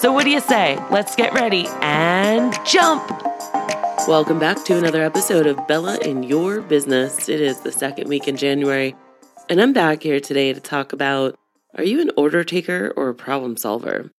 So, what do you say? Let's get ready and jump! Welcome back to another episode of Bella in Your Business. It is the second week in January, and I'm back here today to talk about are you an order taker or a problem solver?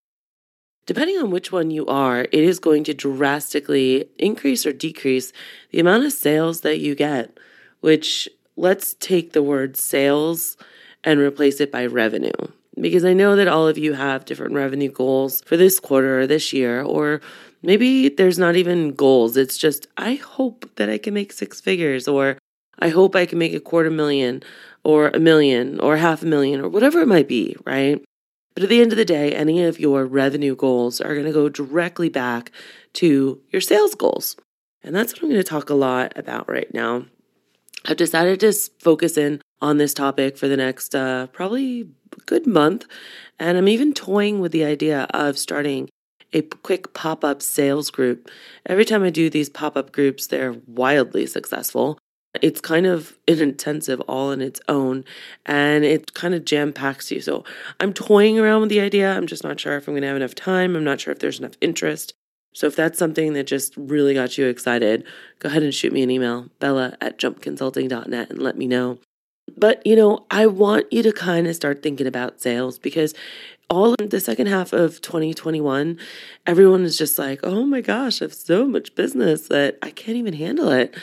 Depending on which one you are, it is going to drastically increase or decrease the amount of sales that you get, which let's take the word sales and replace it by revenue because I know that all of you have different revenue goals for this quarter or this year, or maybe there's not even goals. It's just, I hope that I can make six figures, or I hope I can make a quarter million, or a million, or half a million, or whatever it might be, right? But at the end of the day, any of your revenue goals are going to go directly back to your sales goals. And that's what I'm going to talk a lot about right now. I've decided to focus in on this topic for the next uh, probably good month. And I'm even toying with the idea of starting a quick pop up sales group. Every time I do these pop up groups, they're wildly successful. It's kind of an intensive all in its own and it kind of jam packs you. So I'm toying around with the idea. I'm just not sure if I'm going to have enough time. I'm not sure if there's enough interest. So if that's something that just really got you excited, go ahead and shoot me an email, bella at jumpconsulting.net, and let me know. But, you know, I want you to kind of start thinking about sales because all the second half of 2021, everyone is just like, oh my gosh, I have so much business that I can't even handle it.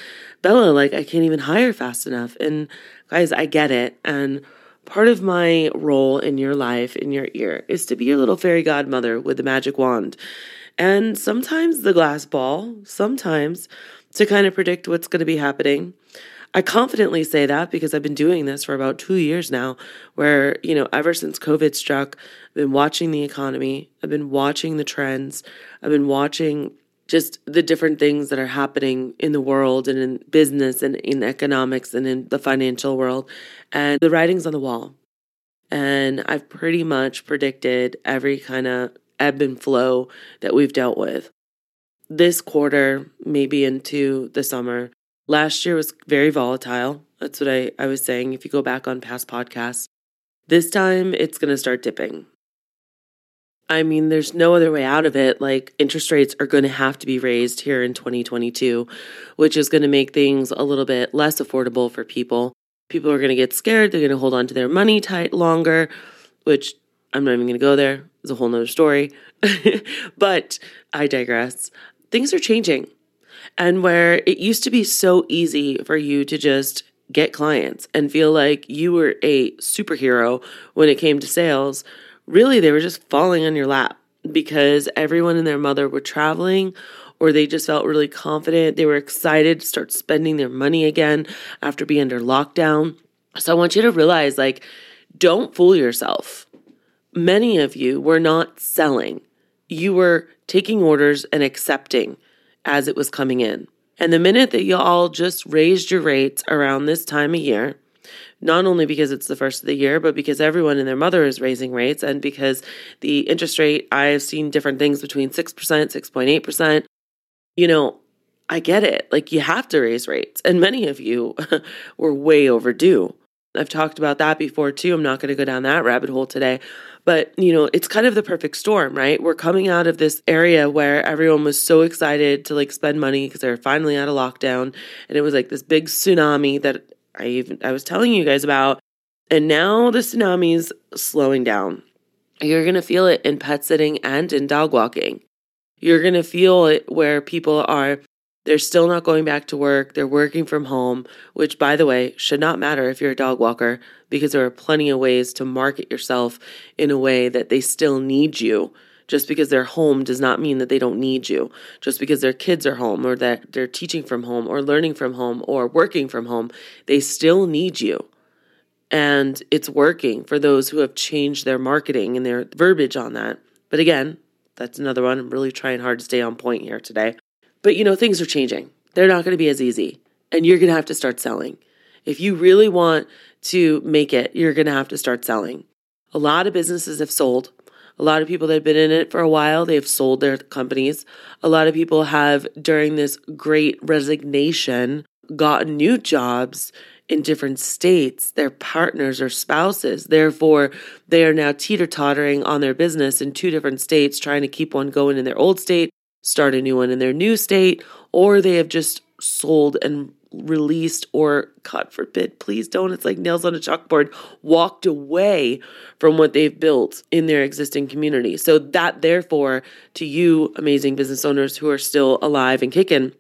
Bella, like, I can't even hire fast enough. And guys, I get it. And part of my role in your life, in your ear, is to be your little fairy godmother with the magic wand. And sometimes the glass ball, sometimes to kind of predict what's going to be happening. I confidently say that because I've been doing this for about two years now, where, you know, ever since COVID struck, I've been watching the economy, I've been watching the trends, I've been watching just the different things that are happening in the world and in business and in economics and in the financial world. And the writing's on the wall. And I've pretty much predicted every kind of ebb and flow that we've dealt with. This quarter, maybe into the summer, Last year was very volatile. That's what I, I was saying. If you go back on past podcasts, this time it's going to start dipping. I mean, there's no other way out of it. Like, interest rates are going to have to be raised here in 2022, which is going to make things a little bit less affordable for people. People are going to get scared. They're going to hold on to their money tight longer, which I'm not even going to go there. It's a whole nother story. but I digress. Things are changing and where it used to be so easy for you to just get clients and feel like you were a superhero when it came to sales, really they were just falling on your lap because everyone and their mother were traveling or they just felt really confident. They were excited to start spending their money again after being under lockdown. So I want you to realize like, don't fool yourself. Many of you were not selling, you were taking orders and accepting as it was coming in. And the minute that you all just raised your rates around this time of year, not only because it's the first of the year, but because everyone and their mother is raising rates, and because the interest rate, I have seen different things between 6%, 6.8%. You know, I get it. Like, you have to raise rates. And many of you were way overdue. I've talked about that before too. I'm not going to go down that rabbit hole today. But, you know, it's kind of the perfect storm, right? We're coming out of this area where everyone was so excited to like spend money because they're finally out of lockdown. And it was like this big tsunami that I even I was telling you guys about. And now the tsunami's slowing down. You're to feel it in pet sitting and in dog walking. You're to feel it where people are they're still not going back to work. They're working from home, which, by the way, should not matter if you're a dog walker because there are plenty of ways to market yourself in a way that they still need you. Just because they're home does not mean that they don't need you. Just because their kids are home or that they're teaching from home or learning from home or working from home, they still need you. And it's working for those who have changed their marketing and their verbiage on that. But again, that's another one. I'm really trying hard to stay on point here today. But you know, things are changing. They're not going to be as easy, and you're going to have to start selling. If you really want to make it, you're going to have to start selling. A lot of businesses have sold. A lot of people that have been in it for a while, they've sold their companies. A lot of people have, during this great resignation, gotten new jobs in different states, their partners or spouses. Therefore, they are now teeter tottering on their business in two different states, trying to keep one going in their old state, start a new one in their new state, or they have just sold and released or God forbid, please don't, it's like nails on a chalkboard, walked away from what they've built in their existing community. So that therefore to you amazing business owners who are still alive and kicking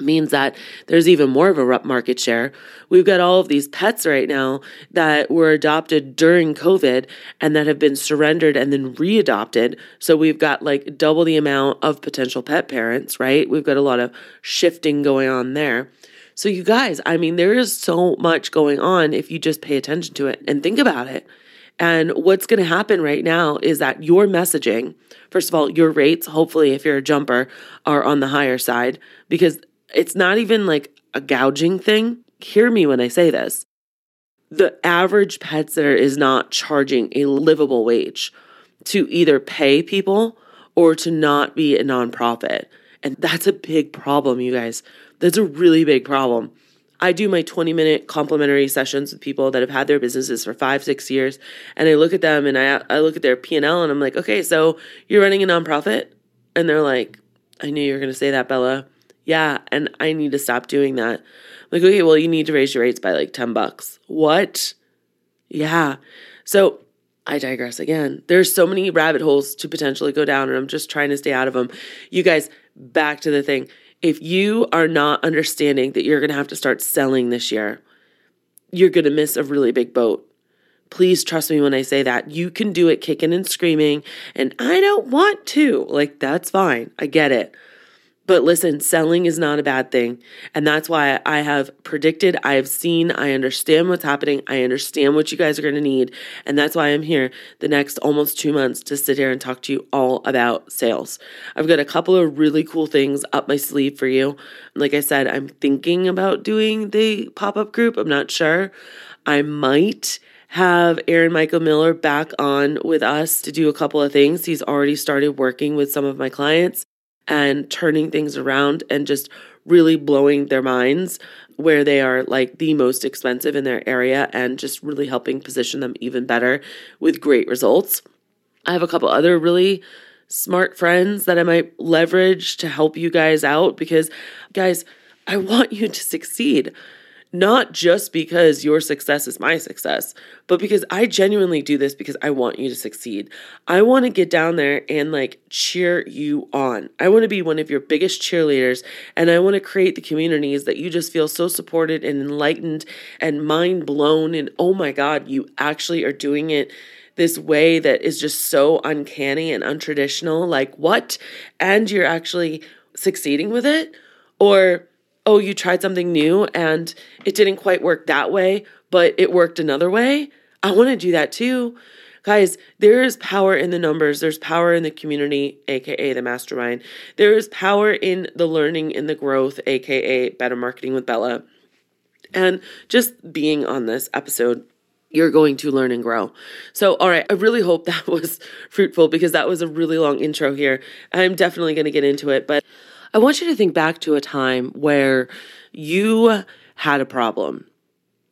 means that there's even more of a market share. We've got all of these pets right now that were adopted during COVID and that have been surrendered and then readopted. So we've got like double the amount of potential pet parents, right? We've got a lot of shifting going on there. So, you guys, I mean, there is so much going on if you just pay attention to it and think about it. And what's going to happen right now is that your messaging, first of all, your rates, hopefully, if you're a jumper, are on the higher side because it's not even like a gouging thing. Hear me when I say this. The average pet sitter is not charging a livable wage to either pay people or to not be a nonprofit. And that's a big problem, you guys. That's a really big problem. I do my 20 minute complimentary sessions with people that have had their businesses for five, six years. And I look at them and I, I look at their P&L and I'm like, okay, so you're running a nonprofit? And they're like, I knew you were going to say that, Bella yeah, and I need to stop doing that. Like, okay, well, you need to raise your rates by like 10 bucks. What? Yeah. So I digress again. There's so many rabbit holes to potentially go down, and I'm just trying to stay out of them. You guys, back to the thing. If you are not understanding that you're going to have to start selling this year, you're going to miss a really big boat. Please trust me when I say that. You can do it kicking and screaming, and I don't want to. Like, that's fine. I get it. But listen, selling is not a bad thing. And that's why I have predicted, I have seen, I understand what's happening, I understand what you guys are going to need. And that's why I'm here the next almost two months to sit here and talk to you all about sales. I've got a couple of really cool things up my sleeve for you. Like I said, I'm thinking about doing the pop up group. I'm not sure. I might have Aaron Michael Miller back on with us to do a couple of things. He's already started working with some of my clients and turning things around and just really blowing their minds where they are like the most expensive in their area and just really helping position them even better with great results. I have a couple other really smart friends that I might leverage to help you guys out because, guys, I want you to succeed not just because your success is my success, but because I genuinely do this because I want you to succeed. I want to get down there and like cheer you on. I want to be one of your biggest cheerleaders and I want to create the communities that you just feel so supported and enlightened and mind blown. And oh my God, you actually are doing it this way that is just so uncanny and untraditional. Like, what? And you're actually succeeding with it? Or, oh, you tried something new and it didn't quite work that way, but it worked another way. I want to do that too. Guys, there is power in the numbers. There's power in the community, aka the mastermind. There is power in the learning, in the growth, aka better marketing with Bella. And just being on this episode, you're going to learn and grow. So, all right, I really hope that was fruitful because that was a really long intro here. I'm definitely going to get into it, but I want you to think back to a time where you had a problem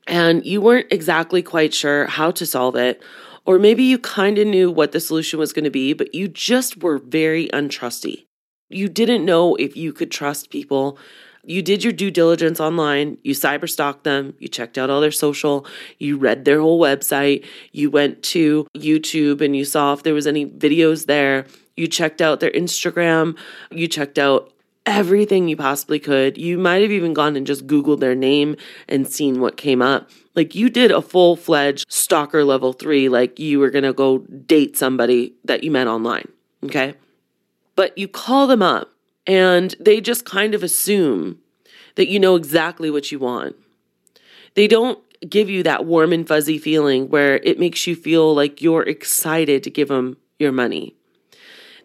and you weren't exactly quite sure how to solve it. Or maybe you kind of knew what the solution was going to be, but you just were very untrusty. You didn't know if you could trust people. You did your due diligence online, you cyber stalked them, you checked out all their social, you read their whole website, you went to YouTube and you saw if there was any videos there, you checked out their Instagram, you checked out everything you possibly could. You might have even gone and just Googled their name and seen what came up. Like you did a full fledged stalker level three, like you were gonna go date somebody that you met online. Okay. But you call them up and they just kind of assume that you know exactly what you want. They don't give you that warm and fuzzy feeling where it makes you feel like you're excited to give them your money.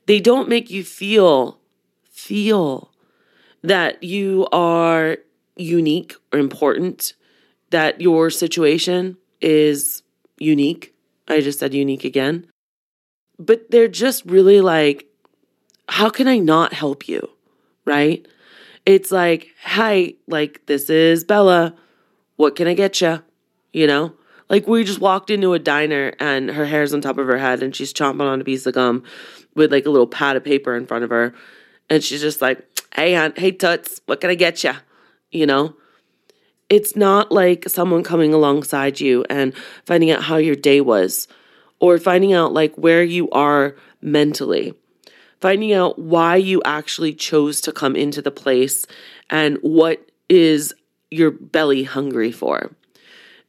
They don't make you feel, feel that you are unique or important, that your situation is unique. I just said unique again. But they're just really like, how can I not help you? Right? It's like, hi, like, this is Bella. What can I get you? You know? Like, we just walked into a diner and her hair's on top of her head and she's chomping on a piece of gum with like a little pad of paper in front of her. And she's just like, hey, hon, hey, Toots, what can I get you? You know? It's not like someone coming alongside you and finding out how your day was or finding out like where you are mentally finding out why you actually chose to come into the place and what is your belly hungry for.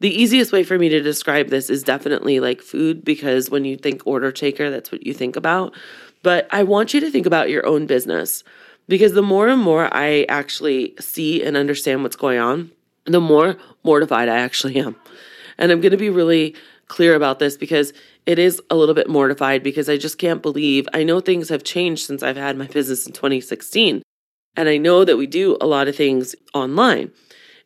The easiest way for me to describe this is definitely like food because when you think order taker, that's what you think about. But I want you to think about your own business because the more and more I actually see and understand what's going on, the more mortified I actually am. And I'm going to be really clear about this because it is a little bit mortified because I just can't believe I know things have changed since I've had my business in 2016. And I know that we do a lot of things online.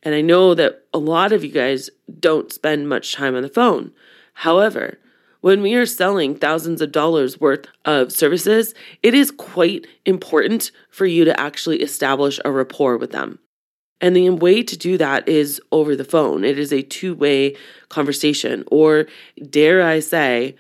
And I know that a lot of you guys don't spend much time on the phone. However, when we are selling thousands of dollars worth of services, it is quite important for you to actually establish a rapport with them. And the way to do that is over the phone. It is a two way conversation, or dare I say,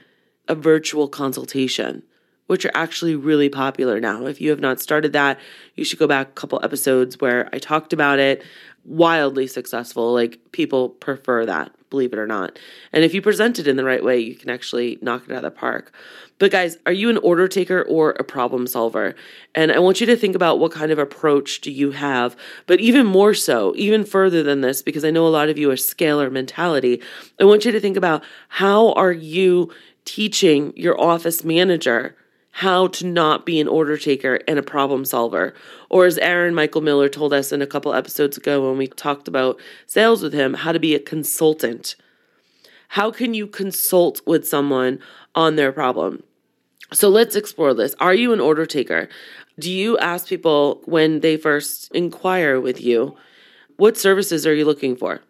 a virtual consultation, which are actually really popular now. If you have not started that, you should go back a couple episodes where I talked about it. Wildly successful. Like people prefer that, believe it or not. And if you present it in the right way, you can actually knock it out of the park. But guys, are you an order taker or a problem solver? And I want you to think about what kind of approach do you have, but even more so, even further than this because I know a lot of you are scalar mentality. I want you to think about how are you teaching your office manager how to not be an order taker and a problem solver. Or as Aaron Michael Miller told us in a couple episodes ago when we talked about sales with him, how to be a consultant. How can you consult with someone on their problem? So let's explore this. Are you an order taker? Do you ask people when they first inquire with you, what services are you looking for?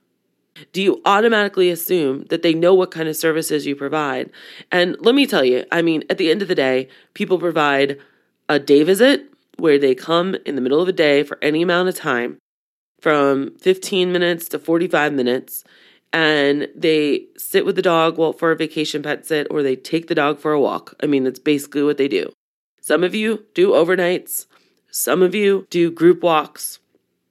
Do you automatically assume that they know what kind of services you provide? And let me tell you, I mean, at the end of the day, people provide a day visit where they come in the middle of the day for any amount of time from 15 minutes to 45 minutes and they sit with the dog well for a vacation pet sit or they take the dog for a walk. I mean, that's basically what they do. Some of you do overnights, some of you do group walks.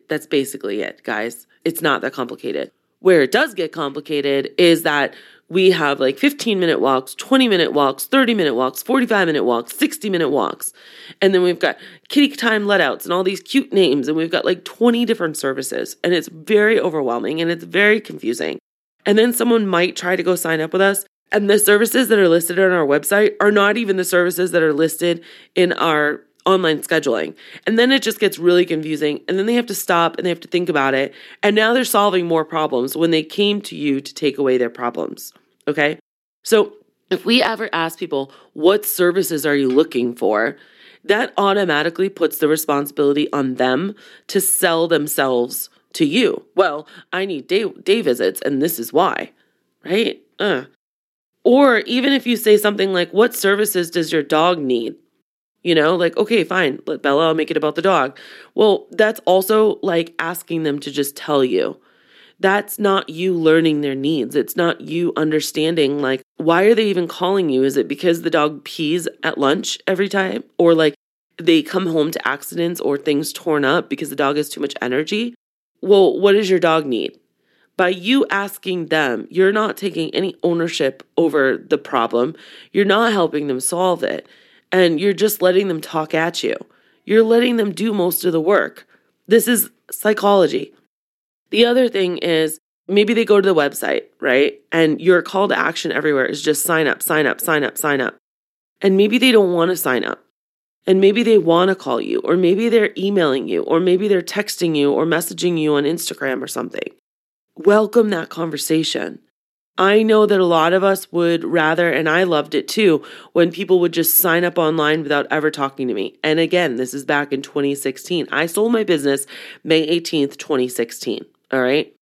That's basically it, guys. It's not that complicated. Where it does get complicated is that we have like 15 minute walks, 20 minute walks, 30 minute walks, 45 minute walks, 60 minute walks. And then we've got kitty time let outs and all these cute names. And we've got like 20 different services. And it's very overwhelming and it's very confusing. And then someone might try to go sign up with us. And the services that are listed on our website are not even the services that are listed in our online scheduling. And then it just gets really confusing. And then they have to stop and they have to think about it. And now they're solving more problems when they came to you to take away their problems. Okay. So if we ever ask people, what services are you looking for? That automatically puts the responsibility on them to sell themselves to you. Well, I need day, day visits, and this is why, right? Uh. Or even if you say something like, What services does your dog need? You know, like, okay, fine, let Bella, make it about the dog. Well, that's also like asking them to just tell you. That's not you learning their needs. It's not you understanding, like, why are they even calling you? Is it because the dog pees at lunch every time? Or like they come home to accidents or things torn up because the dog has too much energy? well, what does your dog need? By you asking them, you're not taking any ownership over the problem. You're not helping them solve it. And you're just letting them talk at you. You're letting them do most of the work. This is psychology. The other thing is maybe they go to the website, right? And your call to action everywhere is just sign up, sign up, sign up, sign up. And maybe they don't want to sign up. And maybe they want to call you, or maybe they're emailing you, or maybe they're texting you or messaging you on Instagram or something. Welcome that conversation. I know that a lot of us would rather, and I loved it too, when people would just sign up online without ever talking to me. And again, this is back in 2016. I sold my business May 18th, 2016. All right.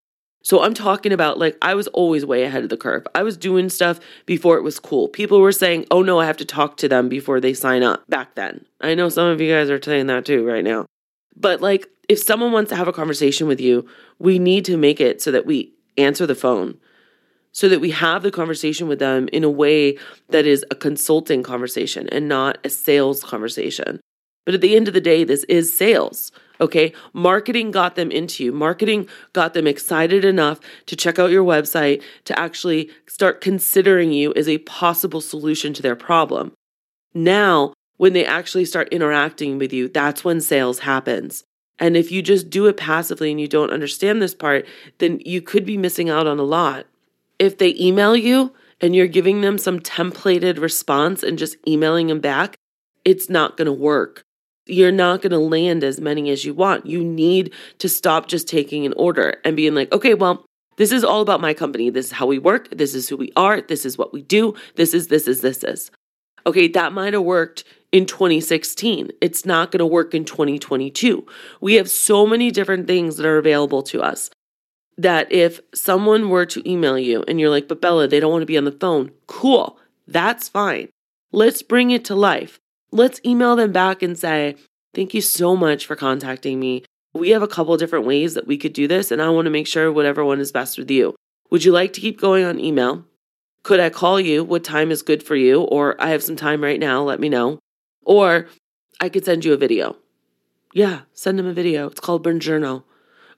So I'm talking about like I was always way ahead of the curve. I was doing stuff before it was cool. People were saying, oh no, I have to talk to them before they sign up back then. I know some of you guys are saying that too right now. But like if someone wants to have a conversation with you, we need to make it so that we answer the phone so that we have the conversation with them in a way that is a consulting conversation and not a sales conversation. But at the end of the day, this is sales. Okay. Marketing got them into you. Marketing got them excited enough to check out your website to actually start considering you as a possible solution to their problem. Now, when they actually start interacting with you, that's when sales happens. And if you just do it passively and you don't understand this part, then you could be missing out on a lot if they email you and you're giving them some templated response and just emailing them back, it's not going to work. You're not going to land as many as you want. You need to stop just taking an order and being like, okay, well, this is all about my company. This is how we work. This is who we are. This is what we do. This is, this is, this is. Okay, that might have worked in 2016. It's not going to work in 2022. We have so many different things that are available to us that if someone were to email you and you're like, but Bella, they don't want to be on the phone, cool, that's fine. Let's bring it to life. Let's email them back and say, thank you so much for contacting me. We have a couple different ways that we could do this, and I want to make sure whatever one is best with you. Would you like to keep going on email? Could I call you? What time is good for you? Or I have some time right now, let me know. Or I could send you a video. Yeah, send them a video. It's called Journal.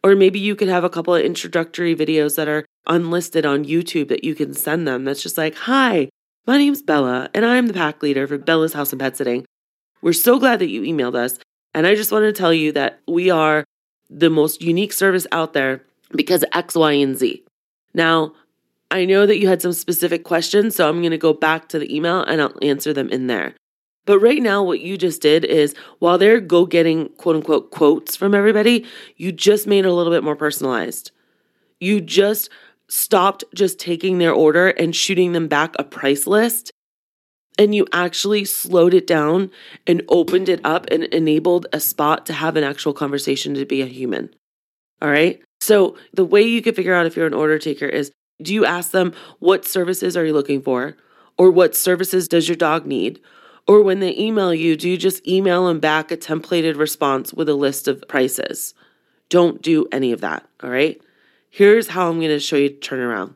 Or maybe you could have a couple of introductory videos that are unlisted on YouTube that you can send them. That's just like, hi, my name's Bella, and I'm the pack leader for Bella's House and Pet Sitting. We're so glad that you emailed us. And I just want to tell you that we are the most unique service out there because X, Y, and Z. Now, I know that you had some specific questions, so I'm going to go back to the email and I'll answer them in there. But right now, what you just did is while they're go getting quote unquote quotes from everybody, you just made it a little bit more personalized. You just stopped just taking their order and shooting them back a price list. And you actually slowed it down and opened it up and enabled a spot to have an actual conversation to be a human. All right. So, the way you can figure out if you're an order taker is do you ask them, what services are you looking for? Or what services does your dog need? Or when they email you, do you just email them back a templated response with a list of prices? Don't do any of that. All right. Here's how I'm going to show you turn around.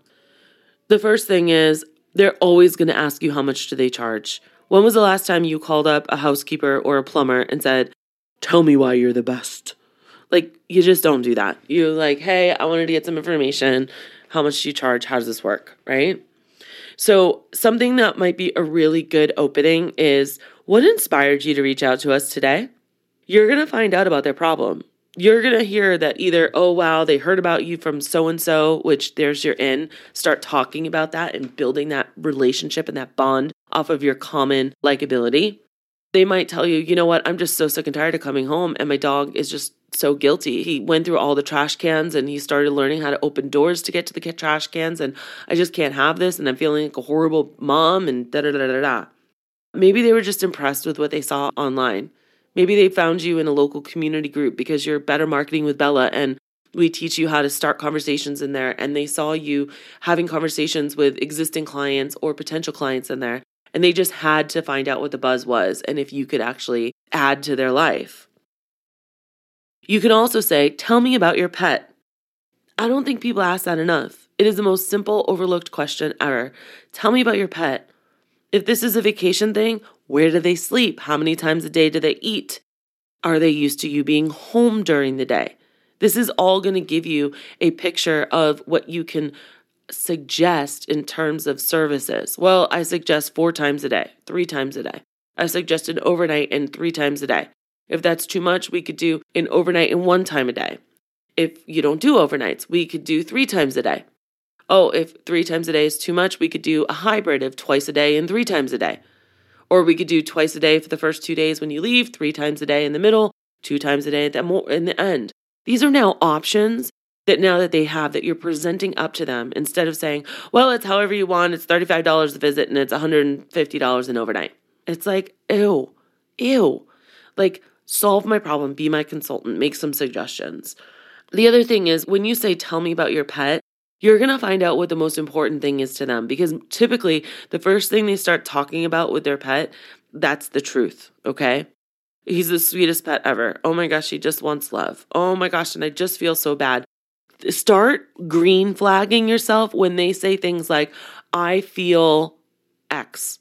The first thing is they're always going to ask you how much do they charge. When was the last time you called up a housekeeper or a plumber and said, Tell me why you're the best? Like, you just don't do that. You're like, Hey, I wanted to get some information. How much do you charge? How does this work? Right? So, something that might be a really good opening is what inspired you to reach out to us today? You're going to find out about their problem. You're going to hear that either, oh, wow, they heard about you from so and so, which there's your in. Start talking about that and building that relationship and that bond off of your common likability. They might tell you, you know what, I'm just so sick and tired of coming home, and my dog is just so guilty. He went through all the trash cans and he started learning how to open doors to get to the trash cans. And I just can't have this. And I'm feeling like a horrible mom and da da da da da. Maybe they were just impressed with what they saw online. Maybe they found you in a local community group because you're better marketing with Bella and we teach you how to start conversations in there. And they saw you having conversations with existing clients or potential clients in there. And they just had to find out what the buzz was and if you could actually add to their life. You can also say, Tell me about your pet. I don't think people ask that enough. It is the most simple, overlooked question ever. Tell me about your pet. If this is a vacation thing, where do they sleep? How many times a day do they eat? Are they used to you being home during the day? This is all going to give you a picture of what you can suggest in terms of services. Well, I suggest four times a day, three times a day. I suggest an overnight and three times a day. If that's too much, we could do an overnight and one time a day. If you don't do overnights, we could do three times a day. Oh, if three times a day is too much, we could do a hybrid of twice a day and three times a day. Or we could do twice a day for the first two days when you leave, three times a day in the middle, two times a day at the mo- in the end. These are now options that now that they have that you're presenting up to them instead of saying, well, it's however you want, it's $35 a visit and it's $150 an overnight. It's like, ew, ew. Like, solve my problem, be my consultant, make some suggestions. The other thing is when you say, tell me about your pet, you're going to find out what the most important thing is to them because typically the first thing they start talking about with their pet, that's the truth, okay? He's the sweetest pet ever. Oh my gosh, he just wants love. Oh my gosh, and I just feel so bad. Start green flagging yourself when they say things like, I feel X.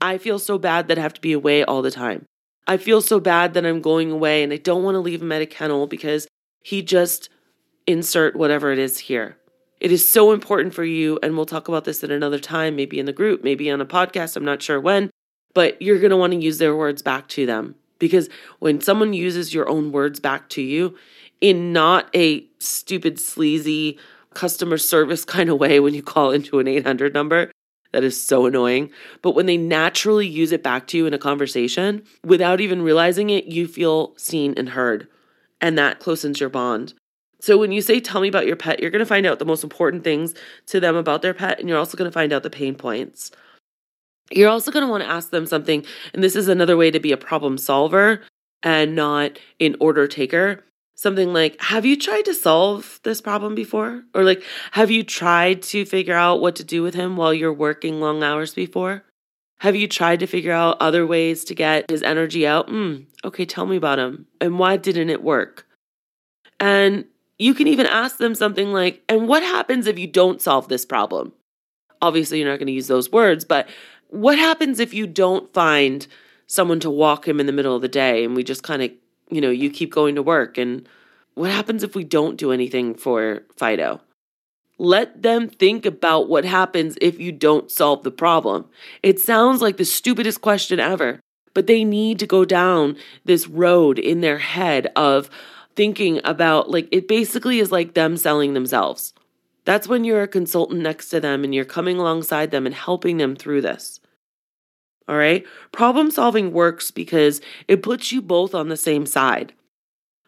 I feel so bad that I have to be away all the time. I feel so bad that I'm going away and I don't want to leave him at a kennel because he just insert whatever it is here. It is so important for you, and we'll talk about this at another time, maybe in the group, maybe on a podcast, I'm not sure when, but you're going to want to use their words back to them. Because when someone uses your own words back to you in not a stupid, sleazy customer service kind of way when you call into an 800 number, that is so annoying. But when they naturally use it back to you in a conversation without even realizing it, you feel seen and heard. And that closens your bond. So when you say, tell me about your pet, you're going to find out the most important things to them about their pet, and you're also going to find out the pain points. You're also going to want to ask them something, and this is another way to be a problem solver and not an order taker. Something like, have you tried to solve this problem before? Or like, have you tried to figure out what to do with him while you're working long hours before? Have you tried to figure out other ways to get his energy out? Hmm, okay, tell me about him. And why didn't it work? And you can even ask them something like, and what happens if you don't solve this problem? Obviously, you're not going to use those words, but what happens if you don't find someone to walk him in the middle of the day and we just kind of, you know, you keep going to work? And what happens if we don't do anything for Fido? Let them think about what happens if you don't solve the problem. It sounds like the stupidest question ever, but they need to go down this road in their head of, thinking about like it basically is like them selling themselves. That's when you're a consultant next to them and you're coming alongside them and helping them through this. All right? Problem solving works because it puts you both on the same side.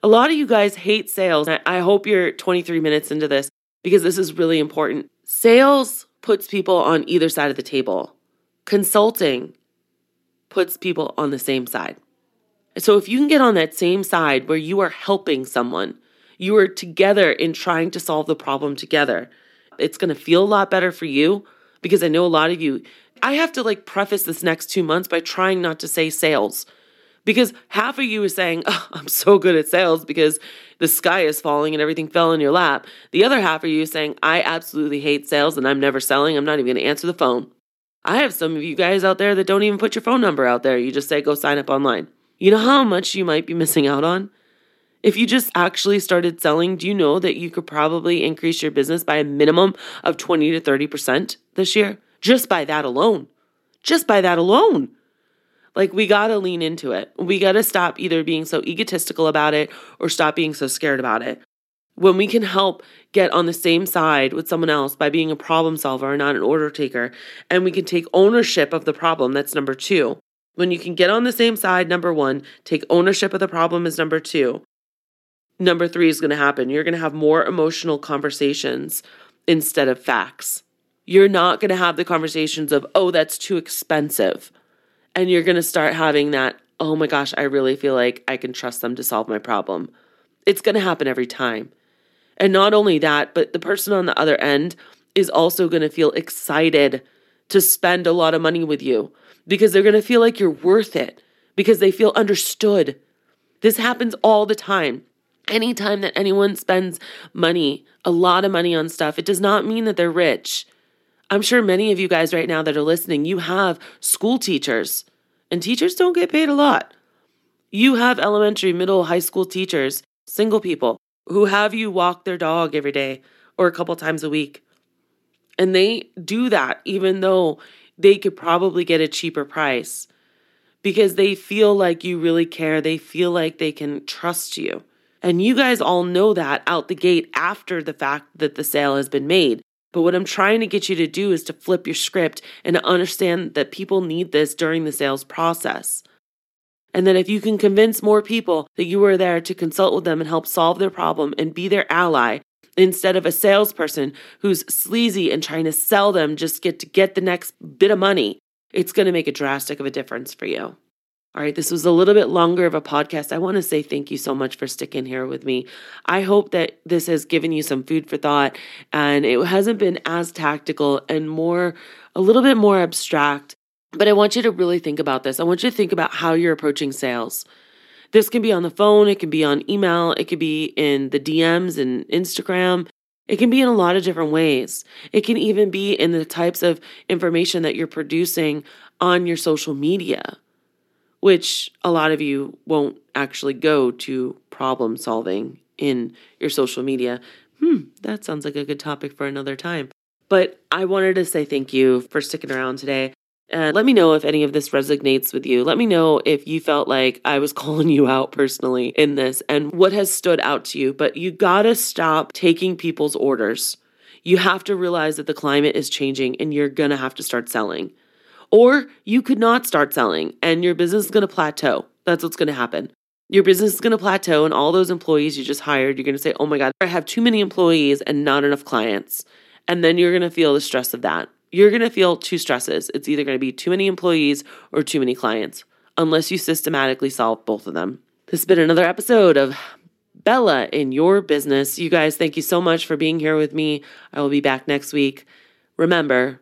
A lot of you guys hate sales. I hope you're 23 minutes into this because this is really important. Sales puts people on either side of the table. Consulting puts people on the same side. So if you can get on that same side where you are helping someone, you are together in trying to solve the problem together, it's going to feel a lot better for you because I know a lot of you. I have to like preface this next two months by trying not to say sales because half of you is saying, oh, I'm so good at sales because the sky is falling and everything fell in your lap. The other half of you is saying, I absolutely hate sales and I'm never selling. I'm not even going to answer the phone. I have some of you guys out there that don't even put your phone number out there. You just say, go sign up online. You know how much you might be missing out on? If you just actually started selling, do you know that you could probably increase your business by a minimum of 20 to 30% this year? Just by that alone. Just by that alone. Like, we gotta lean into it. We gotta stop either being so egotistical about it or stop being so scared about it. When we can help get on the same side with someone else by being a problem solver and not an order taker, and we can take ownership of the problem, that's number two. When you can get on the same side, number one, take ownership of the problem is number two. Number three is to happen. You're to have more emotional conversations instead of facts. You're not going to have the conversations of, oh, that's too expensive. And you're going to start having that, oh my gosh, I really feel like I can trust them to solve my problem. It's going to happen every time. And not only that, but the person on the other end is also going to feel excited to spend a lot of money with you because they're going to feel like you're worth it because they feel understood. This happens all the time. Anytime that anyone spends money, a lot of money on stuff, it does not mean that they're rich. I'm sure many of you guys right now that are listening, you have school teachers, and teachers don't get paid a lot. You have elementary, middle, high school teachers, single people who have you walk their dog every day or a couple times a week. And they do that even though they could probably get a cheaper price because they feel like you really care. They feel like they can trust you. And you guys all know that out the gate after the fact that the sale has been made. But what I'm trying to get you to do is to flip your script and to understand that people need this during the sales process. And that if you can convince more people that you are there to consult with them and help solve their problem and be their ally, instead of a salesperson who's sleazy and trying to sell them just get to get the next bit of money. It's going to make a drastic of a difference for you. All right, this was a little bit longer of a podcast. I want to say thank you so much for sticking here with me. I hope that this has given you some food for thought and it hasn't been as tactical and more, a little bit more abstract. But I want you to really think about this. I want you to think about how you're approaching sales. This can be on the phone, it can be on email, it could be in the DMs and Instagram. It can be in a lot of different ways. It can even be in the types of information that you're producing on your social media which a lot of you won't actually go to problem solving in your social media. Hmm, that sounds like a good topic for another time. But I wanted to say thank you for sticking around today. And let me know if any of this resonates with you. Let me know if you felt like I was calling you out personally in this and what has stood out to you. But you gotta stop taking people's orders. You have to realize that the climate is changing and you're gonna have to start selling. Or you could not start selling and your business is going to plateau. That's what's going to happen. Your business is going to plateau, and all those employees you just hired, you're going to say, Oh my God, I have too many employees and not enough clients. And then you're going to feel the stress of that. You're going to feel two stresses. It's either going to be too many employees or too many clients, unless you systematically solve both of them. This has been another episode of Bella in your business. You guys, thank you so much for being here with me. I will be back next week. Remember,